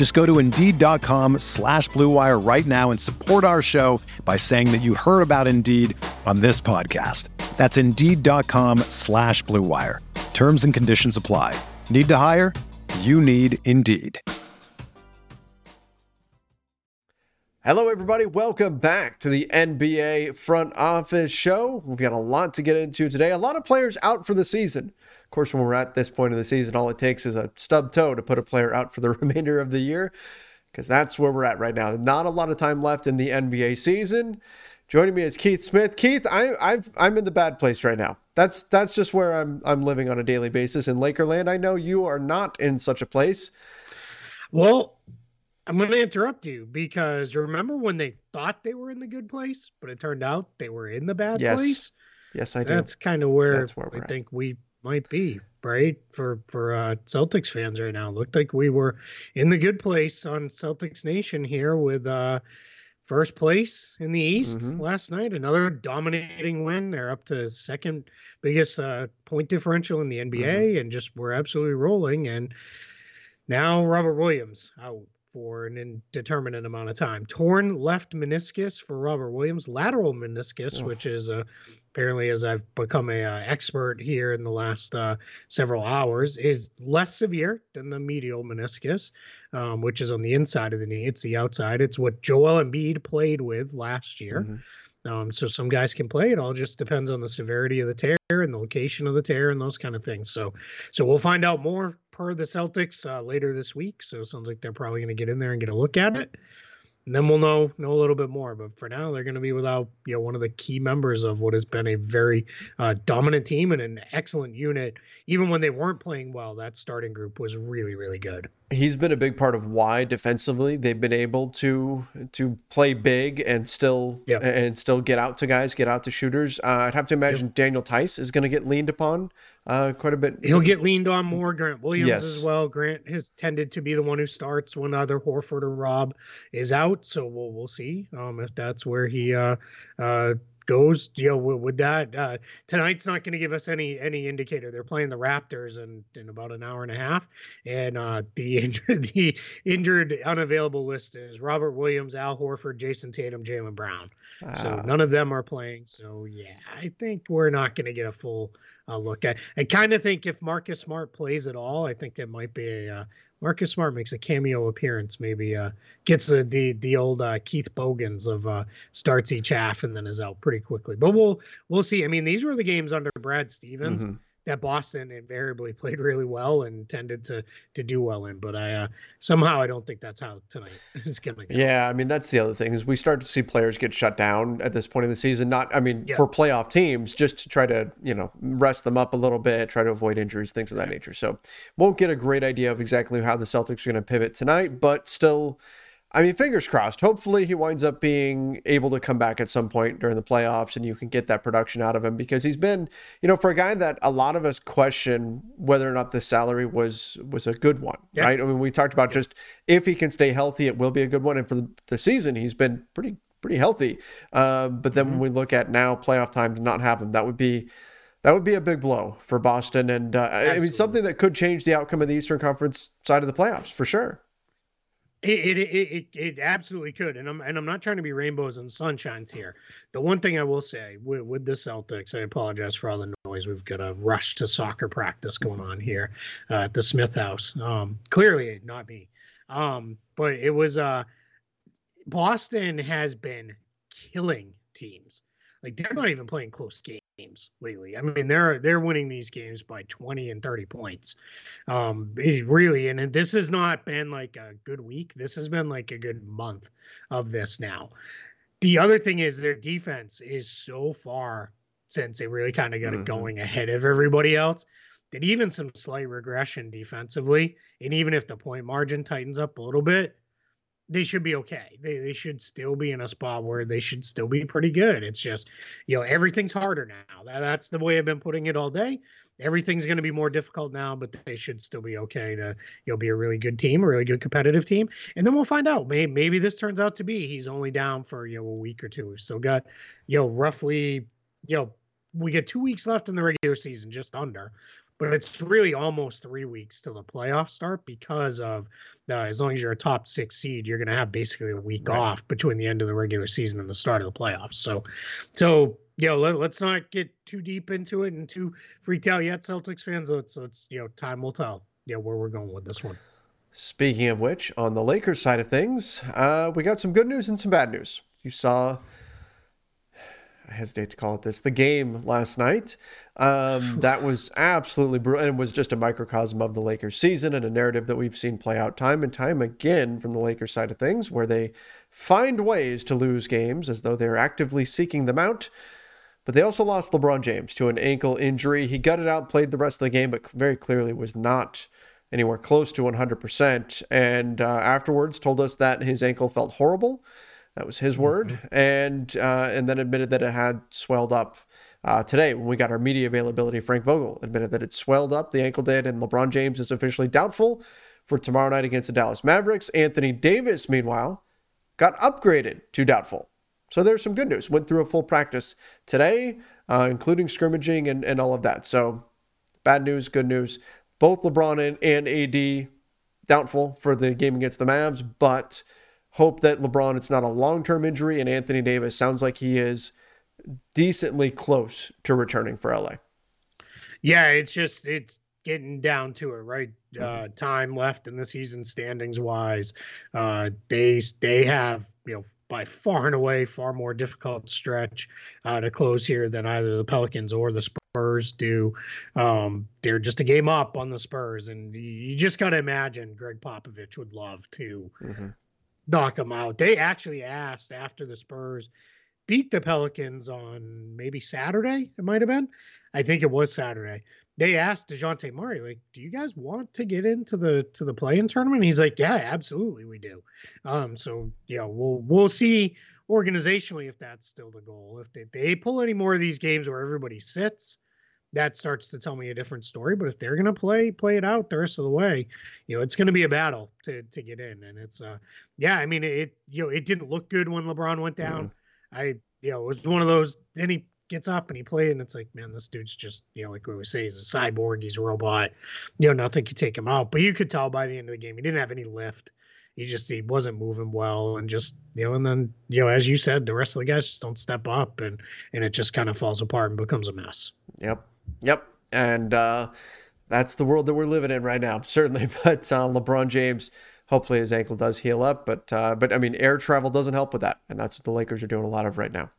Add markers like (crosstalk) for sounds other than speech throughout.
Just go to Indeed.com slash BlueWire right now and support our show by saying that you heard about Indeed on this podcast. That's Indeed.com slash BlueWire. Terms and conditions apply. Need to hire? You need Indeed. Hello, everybody. Welcome back to the NBA Front Office Show. We've got a lot to get into today. A lot of players out for the season. Of course, when we're at this point of the season, all it takes is a stub toe to put a player out for the (laughs) remainder of the year, because that's where we're at right now. Not a lot of time left in the NBA season. Joining me is Keith Smith. Keith, I, I've, I'm in the bad place right now. That's that's just where I'm I'm living on a daily basis in Lakerland. I know you are not in such a place. Well, I'm going to interrupt you because remember when they thought they were in the good place, but it turned out they were in the bad yes. place. Yes, I do. That's kind of where, where I at. think we might be right for for uh, Celtics fans right now. Looked like we were in the good place on Celtics Nation here with uh, first place in the East mm-hmm. last night. Another dominating win. They're up to second biggest uh, point differential in the NBA, mm-hmm. and just we're absolutely rolling. And now Robert Williams out for an indeterminate amount of time. Torn left meniscus for Robert Williams, lateral meniscus, oh. which is uh, apparently, as I've become a uh, expert here in the last uh, several hours, is less severe than the medial meniscus, um, which is on the inside of the knee. It's the outside. It's what Joel Embiid played with last year. Mm-hmm. Um, so some guys can play. It all just depends on the severity of the tear and the location of the tear and those kind of things. So, so we'll find out more per the Celtics uh, later this week. So it sounds like they're probably going to get in there and get a look at it. And then we'll know know a little bit more. But for now, they're going to be without you know one of the key members of what has been a very uh, dominant team and an excellent unit. Even when they weren't playing well, that starting group was really really good he's been a big part of why defensively they've been able to to play big and still yep. and still get out to guys, get out to shooters. Uh, I'd have to imagine yep. Daniel Theis is going to get leaned upon uh, quite a bit. He'll get leaned on more. Grant Williams yes. as well. Grant has tended to be the one who starts when either Horford or Rob is out, so we'll we'll see um, if that's where he uh, uh goes, you know, with that. Uh, tonight's not going to give us any any indicator. They're playing the Raptors in, in about an hour and a half, and uh, the (laughs) injured the injured unavailable list is Robert Williams, Al Horford, Jayson Tatum, Jaylen Brown. So none of them are playing. So yeah, I think we're not going to get a full uh, look at. I kind of think if Marcus Smart plays at all, I think that might be a uh, Marcus Smart makes a cameo appearance. Maybe uh, gets the the, the old uh, Keith Bogans of uh, starts each half and then is out pretty quickly. But we'll we'll see. I mean, these were the games under Brad Stevens. Mm-hmm that Boston invariably played really well and tended to to do well in. But I uh, somehow I don't think that's how tonight (laughs) is going to go. Yeah, I mean that's the other thing is we start to see players get shut down at this point in the season. Not, I mean, yeah. for playoff teams, just to try to you know rest them up a little bit, try to avoid injuries, things of that nature. So won't get a great idea of exactly how the Celtics are going to pivot tonight, but still I mean, fingers crossed. Hopefully, he winds up being able to come back at some point during the playoffs and you can get that production out of him because he's been, you know, for a guy that a lot of us question whether or not the salary was was a good one, yeah. right? I mean, we talked about yeah. just if he can stay healthy, it will be a good one. And for the, season, he's been pretty pretty healthy. Uh, but then mm-hmm. when we look at now playoff time to not have him, that would be that would be a big blow for Boston, and uh, I mean something that could change the outcome of the Eastern Conference side of the playoffs for sure. It, it it, it absolutely could, and I'm and I'm not trying to be rainbows and sunshines here. The one thing I will say with, with the Celtics, I apologize for all the noise. We've got a rush to soccer practice going on here uh, at the Smith House. Um, clearly, not me. Um, but it was uh, Boston has been killing teams like they're not even playing close games lately. I mean, they're they're winning these games by 20 and 30 points. Um, really, and this has not been like a good week. This has been like a good month of this now. The other thing is their defense is so far since they really kind of got mm-hmm. it going ahead of everybody else. That even some slight regression defensively, and even if the point margin tightens up a little bit, they should be okay. They they should still be in a spot where they should still be pretty good. It's just, you know, everything's harder now. That, that's the way I've been putting it all day. Everything's going to be more difficult now, but they should still be okay to, you know, be a really good team, a really good competitive team. And then we'll find out. Maybe maybe this turns out to be he's only down for, you know, a week or two. We've still got, you know, roughly, you know, we get two weeks left in the regular season, just under but it's really almost three weeks till the playoffs start because of uh, as long as you're a top six seed, you're going to have basically a week right. off between the end of the regular season and the start of the playoffs. So, so you know, let, us not get too deep into it and too freaked out yet, Celtics fans. Let's let's you know, time will tell. Yeah, where we're going with this one. Speaking of which, on the Lakers side of things, uh, we got some good news and some bad news. You saw I hesitate to call it this, the game last night. Um, that was absolutely brutal and was just a microcosm of the Lakers season and a narrative that we've seen play out time and time again from the Lakers side of things, where they find ways to lose games as though they're actively seeking them out. But they also lost LeBron James to an ankle injury. He gutted out, played the rest of the game, but very clearly was not anywhere close to 100%. And uh, afterwards told us that his ankle felt horrible that was his word, mm-hmm. and uh, and then admitted that it had swelled up. Uh, today, when we got our media availability, Frank Vogel admitted that it swelled up. The ankle did, and LeBron James is officially doubtful for tomorrow night against the Dallas Mavericks. Anthony Davis, meanwhile, got upgraded to doubtful. So there's some good news. Went through a full practice today, uh, including scrimmaging and, and all of that. So bad news, good news. Both LeBron and, and AD doubtful for the game against the Mavs, but hope that LeBron, it's not a long term injury, and Anthony Davis sounds like he is decently close to returning for LA. Yeah, it's just, it's getting down to it, right? Uh, mm-hmm. time left in the season standings wise. Uh, they, they have, you know, by far and away far more difficult stretch uh, to close here than either the Pelicans or the Spurs do. Um, they're just a game up on the Spurs, and you just got to imagine Gregg Popovich would love to mm-hmm knock them out. They actually asked after the Spurs beat the Pelicans on maybe Saturday, it might have been. I think it was Saturday. They asked Dejounte Murray, like, do you guys want to get into the to the play in tournament? He's like, Yeah, absolutely we do. Um, so yeah, we'll we'll see organizationally if that's still the goal. If they, they pull any more of these games where everybody sits, that starts to tell me a different story. But if they're going to play play it out the rest of the way, you know, it's going to be a battle to to get in. And it's uh, yeah, I mean, it you know, it didn't look good when LeBron went down. Mm-hmm. I you know, it was one of those. Then he gets up and he played, and it's like, man, this dude's just you know, like we say, he's a cyborg, he's a robot. You know, nothing could take him out. But you could tell by the end of the game, he didn't have any lift. He just he wasn't moving well, and just you know, and then you know, as you said, the rest of the guys just don't step up, and and it just kind of falls apart and becomes a mess. Yep. Yep. And uh, that's the world that we're living in right now, (laughs) certainly. But uh, LeBron James, hopefully his ankle does heal up. But uh, but I mean, air travel doesn't help with that, and that's what the Lakers are doing a lot of right now.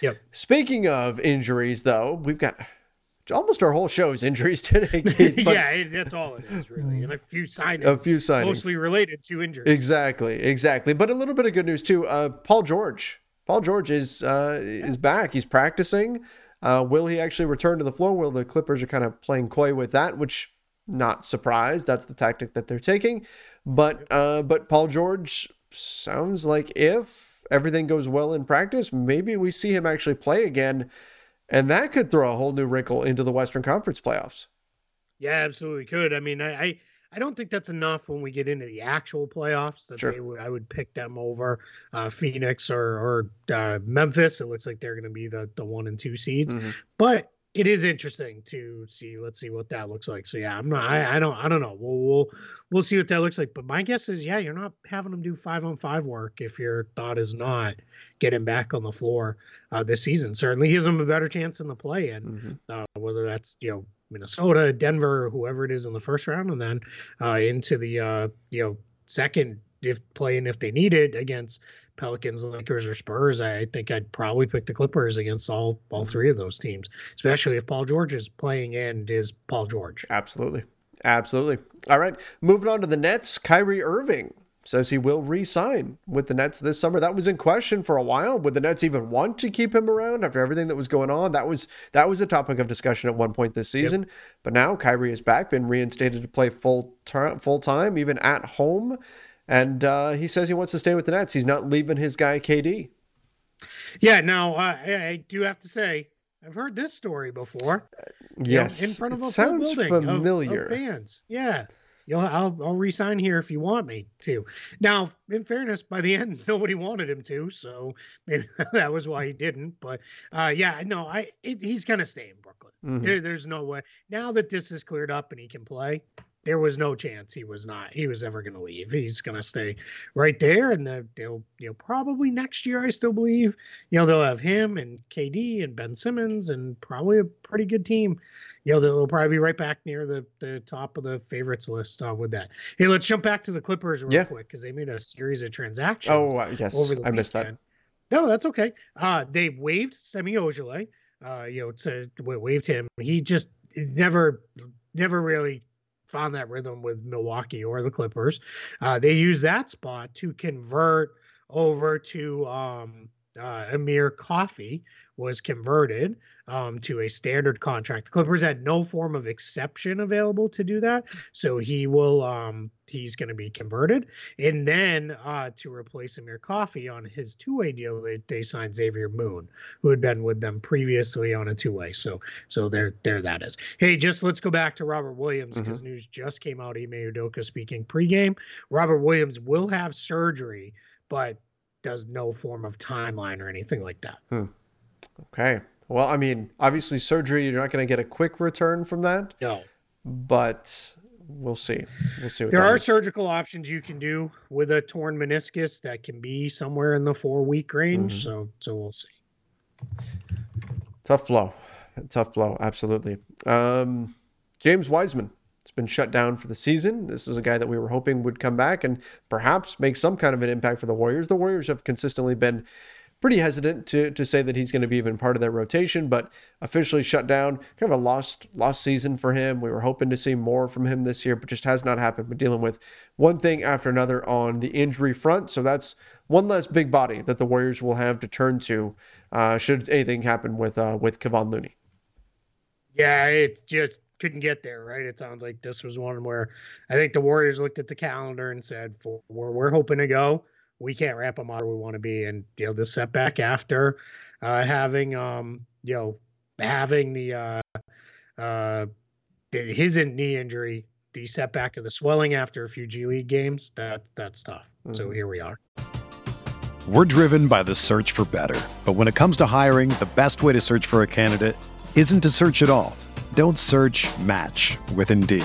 Yep. Speaking of injuries, though, we've got almost our whole show is injuries (laughs) today. (laughs) yeah, that's all it is really, and a few signings. A few signings, mostly related to injuries. Exactly, exactly. But a little bit of good news too. Uh, Paul George. Paul George is uh, is back. He's practicing. Uh, will he actually return to the floor? Well, the Clippers are kind of playing coy with that, which not surprised. That's the tactic that they're taking. But uh, but Paul George sounds like if everything goes well in practice, maybe we see him actually play again, and that could throw a whole new wrinkle into the Western Conference playoffs. Yeah, absolutely could. I mean, I, I I don't think that's enough when we get into the actual playoffs. That sure. they would, I would pick them over uh, Phoenix or or uh, Memphis. It looks like they're going to be the the one and two seeds, mm-hmm. but it is interesting to see. Let's see what that looks like. So yeah, I'm not. I, I don't. I don't know. We'll we'll we'll see what that looks like. But my guess is, yeah, you're not having them do five on five work if your thought is not getting back on the floor uh, this season. Certainly gives them a better chance in the play in. Mm-hmm. Uh, whether that's you know Minnesota, Denver, whoever it is in the first round, and then uh, into the uh, you know second if playing if they need it against Pelicans, Lakers, or Spurs, I think I'd probably pick the Clippers against all all mm-hmm. three of those teams, especially if Paul George is playing and is Paul George. Absolutely. Absolutely. All right. Moving on to the Nets, Kyrie Irving says he will re-sign with the Nets this summer. That was in question for a while. Would the Nets even want to keep him around after everything that was going on? That was that was a topic of discussion at one point this season. Yep. But now Kyrie is back, been reinstated to play full ter- full time, even at home, and uh, he says he wants to stay with the Nets. He's not leaving his guy KD. Yeah. Now I, I do have to say I've heard this story before. yes, in front of a sounds familiar. Of, of fans. Yeah, You'll, I'll, I'll resign here if you want me to. Now, in fairness, by the (laughs) end, nobody wanted him to, so maybe (laughs) that was why he didn't. But uh, yeah, no, I it, he's gonna stay in Brooklyn. Mm-hmm. There, there's no way. Now that this is cleared up and he can play, there was no chance he was not he was ever going to leave. He's going to stay right there, and the, they'll you know probably next year I still believe you know they'll have him and KD and Ben Simmons and probably a pretty good team you know, they'll probably be right back near the, the top of the favorites list uh, with that. Hey, let's jump back to the Clippers real yeah. quick because they made a series of transactions. Oh, uh, yes. Over the I missed that. No, that's okay. Uh, they waived Semi Ojeleye, uh, you know, to waived him. He just never, never really found that rhythm with Milwaukee or the Clippers. Uh, they use that spot to convert over to um, uh, Amir Coffey was converted um, to a standard contract. The Clippers had no form of exception available to do that, so he will um, he's going to be converted, and then uh, to replace Amir Coffey on his two-way deal, they, they signed Xavier Moon, who had been with them previously on a two-way. So so there there that is. Hey, just let's go back to Robert Williams because mm-hmm. news just came out. Ime Udoka speaking pregame. Robert Williams will have surgery, but does no form of timeline or anything like that. Hmm. Okay. Well, I mean, obviously, surgery, you're not going to get a quick return from that. No. But we'll see. We'll see. there are is. surgical options you can do with a torn meniscus that can be somewhere in the four week range. Mm-hmm. So, so we'll see. Tough blow. Tough blow. Absolutely. Um, James Wiseman has been shut down for the season. This is a guy that we were hoping would come back and perhaps make some kind of an impact for the Warriors. The Warriors have consistently been pretty hesitant to to say that he's going to be even part of that rotation, but officially shut down. Kind of a lost lost season for him. We were hoping to see more from him this year, but just has not happened. We're dealing with one thing after another on the injury front. So that's one less big body that the Warriors will have to turn to uh, should anything happen with uh, with Kevon Looney. Yeah, it just couldn't get there, right? It sounds like this was one where I think the Warriors looked at the calendar and said, "For where we're hoping to go." We can't ramp them up where we want to be. And you know, the setback after uh, having um, you know, having the uh, uh, his knee injury, the setback of the swelling after a few G League games, that that's tough. Mm-hmm. So here we are. We're driven by the search for better. But when it comes to hiring, the best way to search for a candidate isn't to search at all. Don't search match with Indeed.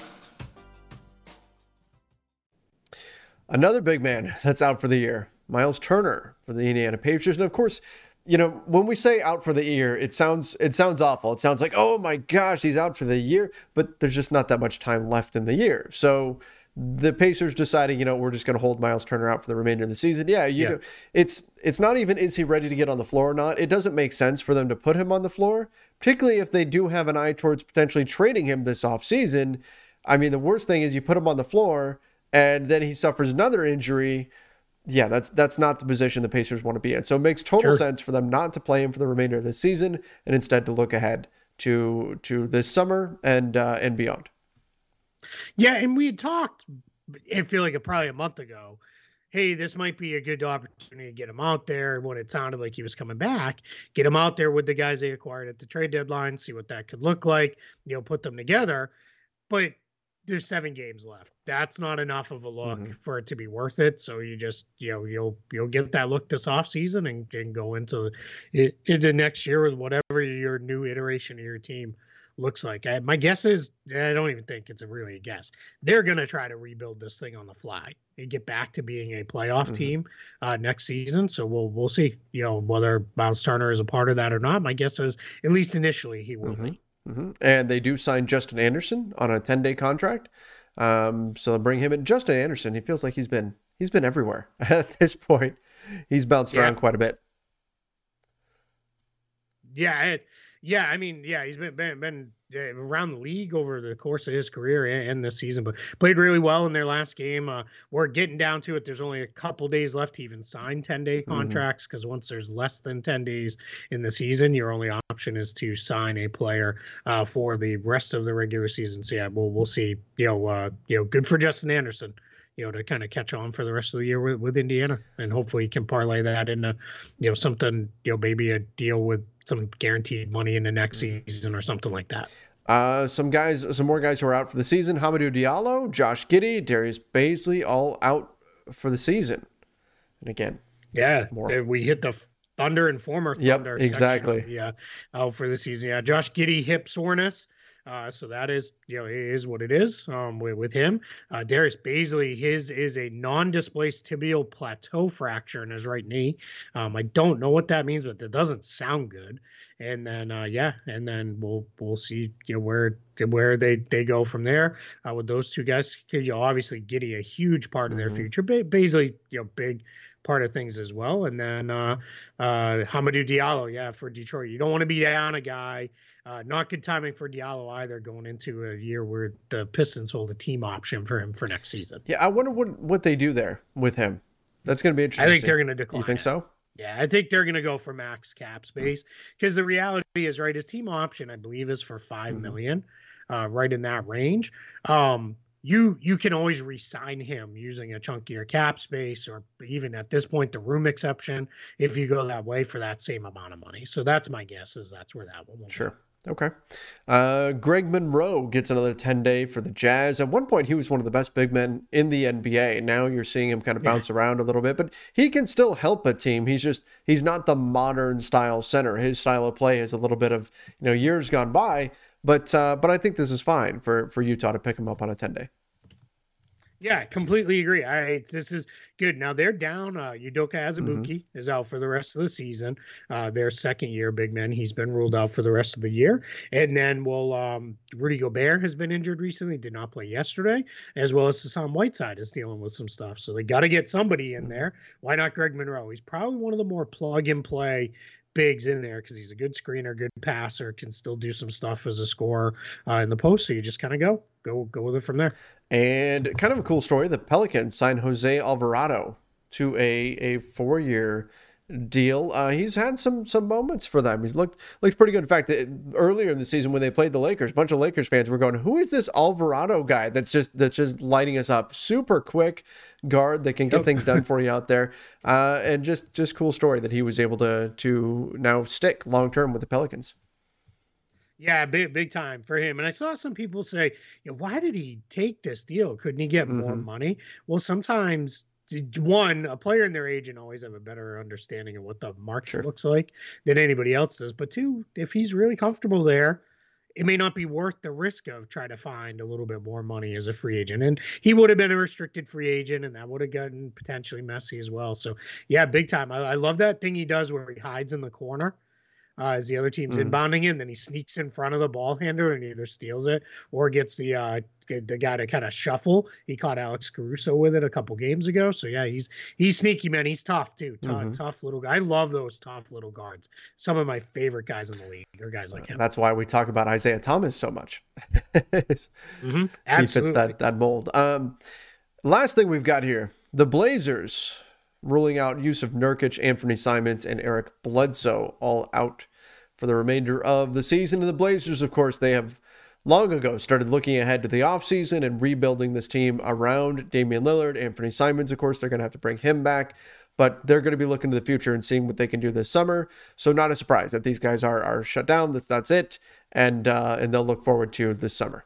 Another big man that's out for the year, Miles Turner for the Indiana Pacers. And of course, you know, when we say out for the year, it sounds it sounds awful. It sounds like, oh my gosh, he's out for the year, but there's just not that much time left in the year. So the Pacers deciding, you know, we're just going to hold Miles Turner out for the remainder of the season. Yeah, you yeah. know, it's it's not even is he ready to get on the floor or not. It doesn't make sense for them to put him on the floor, particularly if they do have an eye towards potentially trading him this offseason. I mean, the worst thing is you put him on the floor and then he suffers another injury yeah, that's that's not the position the Pacers want to be in. So it makes total sure. sense for them not to play him for the remainder of the season and instead to look ahead to to this summer and uh, and beyond. Yeah, and we had talked. I feel like probably a month ago. Hey, this might be a good opportunity to get him out there when it sounded like he was coming back. Get him out there with the guys they acquired at the trade deadline, see what that could look like. You know, put them together. But there's seven games left. That's not enough of a look mm-hmm. for it to be worth it. So you just you know you'll you'll get that look this off season and, and go into it, into next year with whatever your new iteration of your team looks like. I, my guess is I don't even think it's a really a guess. They're gonna try to rebuild this thing on the fly and get back to being a playoff mm-hmm. team uh, next season. So we'll we'll see. You know whether Miles Turner is a part of that or not. My guess is at least initially he will mm-hmm. be. Mm-hmm. And they do sign Justin Anderson on a 10 day contract. Um, so they'll bring him in. Justin Anderson, he feels like he's been he's been everywhere (laughs) at this point. He's bounced yeah. around quite a bit. Yeah, it, yeah. I mean, yeah, he's been been, been around the league over the course of his career and, this season, but played really well in their last game. Uh, we're getting down to it. There's only a couple days left to even sign 10 day mm-hmm. contracts because mm-hmm. once there's less than 10 days in the season, your only option is to sign a player uh, for the rest of the regular season. So yeah, we'll we'll see. You know, uh, you know, good for Justin Anderson you know, to kind of catch on for the rest of the year with, with Indiana, and hopefully he can parlay that into, you know, something, you know, maybe a deal with some guaranteed money in the next mm-hmm. season or something like that. Uh, some guys, some more guys who are out for the season: Hamidou Diallo, Josh Giddey, Darius Bazley, all out for the season. And again, yeah, more. we hit the Thunder and former Thunder. Yep, exactly. Yeah, out for the season. Yeah, Josh Giddey hip soreness. Uh, so that is, you know, it is what it is um, with, with him. Uh, Darius Bazley, his is a non-displaced tibial plateau fracture in his right knee. Um, I don't know what that means, but that doesn't sound good. And then, uh, yeah, and then we'll we'll see you know, where where they they go from there uh, with those two guys. You know, obviously, Giddey a huge part of their mm-hmm. future. Ba- Bazley, you know, big part of things as well. And then uh, uh, Hamidou Diallo, yeah, for Detroit. You don't want to be down a guy uh, not good timing for Diallo either, going into a year where the Pistons hold a team option for him for next season. Yeah, I wonder what what they do there with him. That's going to be interesting. I think they're going to decline. You think it. so? Yeah, I think they're going to go for max cap space because the reality is, right, his team option, I believe, is for five mm-hmm. million, uh, right in that range. Um, you you can always resign him using a chunkier cap space or even at this point the room exception if you go that way for that same amount of money. So that's my guess is that's where that one will sure. Go. Okay. Uh, Greg Monroe gets another 10 day for the Jazz. At one point, he was one of the best big men in the NBA. Now you're seeing him kind of bounce yeah. around a little bit, but he can still help a team. He's just, he's not the modern style center. His style of play is a little bit of, you know, years gone by. But, uh, but I think this is fine for, for Utah to pick him up on a 10 day. Yeah, completely agree. I this is good. Now they're down. Uh, Udoka Azubuike mm-hmm. is out for the rest of the season. Uh, their second year big man. He's been ruled out for the rest of the year. And then well, um, Rudy Gobert has been injured recently. Did not play yesterday, as well as Hassan Whiteside is dealing with some stuff. So they got to get somebody in mm-hmm. there. Why not Greg Monroe? He's probably one of the more plug and play bigs in there because he's a good screener, good passer, can still do some stuff as a scorer uh, in the post. So you just kind of go, go, go with it from there. And kind of a cool story: the Pelicans signed Jose Alvarado to a a four year deal. Uh, he's had some some moments for them. He's looked looked pretty good. In fact, earlier in the season when they played the Lakers, a bunch of Lakers fans were going, "Who is this Alvarado guy that's just that's just lighting us up? Super quick guard that can get things done (laughs) for you out there." Uh, and just just cool story that he was able to to now stick long term with the Pelicans. Yeah, big big time for him. And I saw some people say, you know, why did he take this deal? Couldn't he get mm-hmm. more money? Well, sometimes one, a player and their agent always have a better understanding of what the market sure. looks like than anybody else does. But two, if he's really comfortable there, it may not be worth the risk of trying to find a little bit more money as a free agent. And he would have been a restricted free agent, and that would have gotten potentially messy as well. So, yeah, big time. I, I love that thing he does where he hides in the corner uh, as the other team's mm. inbounding in. Then he sneaks in front of the ball handler and either steals it or gets the uh, the guy to kind of shuffle. He caught Alex Caruso with it a couple games ago. So yeah, he's he's sneaky man. He's tough too. Tough, mm-hmm. tough little guy. I love those tough little guards. Some of my favorite guys in the league are guys like him. That's why we talk about Isaiah Thomas so much. (laughs) mm-hmm. He fits that that mold. Um, last thing we've got here: the Blazers ruling out Jusuf Nurkic, Anthony Simons, and Eric Bledsoe all out for the remainder of the season. And the Blazers, of course, they have long ago started looking ahead to the offseason and rebuilding this team around Damian Lillard. Anthony Simons, of course, they're going to have to bring him back, but they're going to be looking to the future and seeing what they can do this summer. So not a surprise that these guys are are shut down. That's that's it, and uh, and they'll look forward to this summer.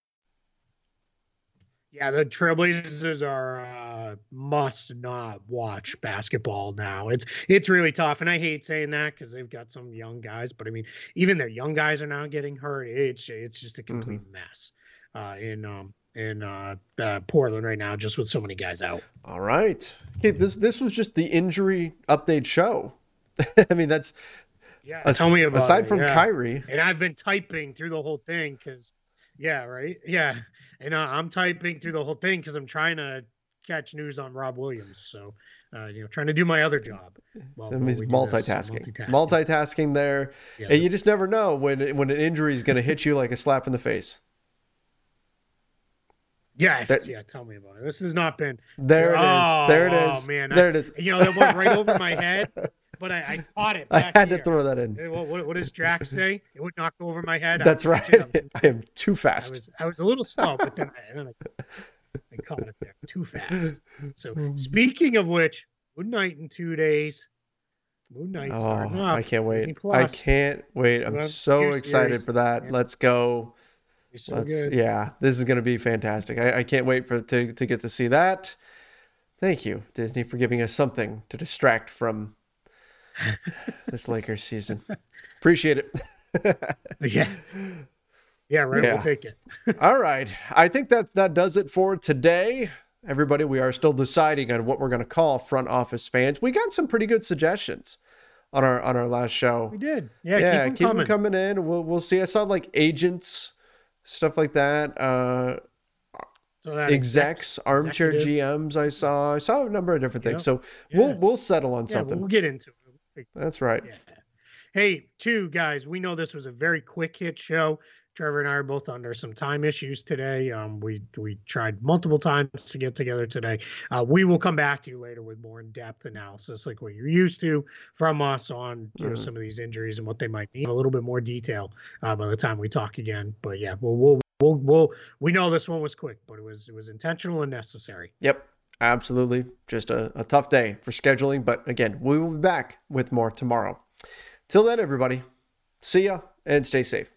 Yeah, the Trailblazers are uh, must not watch basketball now. It's it's really tough, and I hate saying that because they've got some young guys, but I mean, even their young guys are now getting hurt. It's it's just a complete mm-hmm. mess uh, in um in uh, uh, Portland right now, just with so many guys out. All right, okay. This this was just the injury update show. (laughs) I mean, that's yeah. As, tell me about aside it, from yeah. Kyrie, and I've been typing through the whole thing because yeah, right, yeah and uh, I'm typing through the whole thing because I'm trying to catch news on Rob Williams. So, uh, you know, trying to do my other job. Well, so multitasking. multitasking. multitasking. there, yeah, and you just never know when when an injury is going to hit you like a slap in the face. Yeah, that, yeah. Tell me about it. This has not been. There it oh, is. There it is. Oh man, there I, it is. You know, that went right over my head. (laughs) but I, I caught it. (laughs) I had here. to throw that in. Eh, what, what, what, does Jack say? It would knock over my head. That's right. (laughs) I am too fast. I was, I was a little slow, but then I, then I, I (laughs) caught it there. Too fast. So mm. speaking of which, Moon Knight in two days. Moon Knight oh, I can't wait. I can't wait. I'm so excited series. for that. Yeah. Let's go. So Let's, good. yeah, this is going to be fantastic. I, I can't wait for to, to get to see that. Thank you, Disney, for giving us something to distract from (laughs) this Lakers season. Appreciate it. (laughs) yeah. Yeah, right. Yeah. We'll take it. (laughs) All right. I think that that does it for today. Everybody, we are still deciding on what we're going to call front office fans. We got some pretty good suggestions on our on our last show. We did. Yeah, yeah, keep, them, keep coming. them coming in. We'll we'll see. I saw like agents, stuff like that. Uh so that execs, armchair GMs. I saw. I saw a number of different things. So yeah. we'll we'll settle on yeah, something. We'll get into it. That's right. Yeah. Hey, two guys, we know this was a very quick hit show. Trevor and I are both under some time issues today. Um, we we tried multiple times to get together today. Uh, we will come back to you later with more in depth analysis, like what you're used to from us on you mm-hmm. some of these injuries and what they might need. A little bit more detail uh, by the time we talk again. But yeah, we'll we'll we'll, we'll we know this one was quick, but it was it was intentional and necessary. Yep absolutely just a, a tough day for scheduling. But again, we will be back with more tomorrow. Till then, everybody, see ya and stay safe.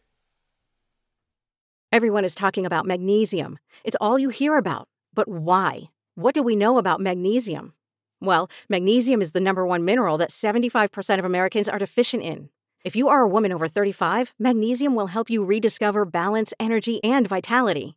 Everyone is talking about magnesium. It's all you hear about. But why? What do we know about magnesium? Well, magnesium is the number one mineral that 75% of Americans are deficient in. If you are a woman over 35, magnesium will help you rediscover balance, energy, and vitality.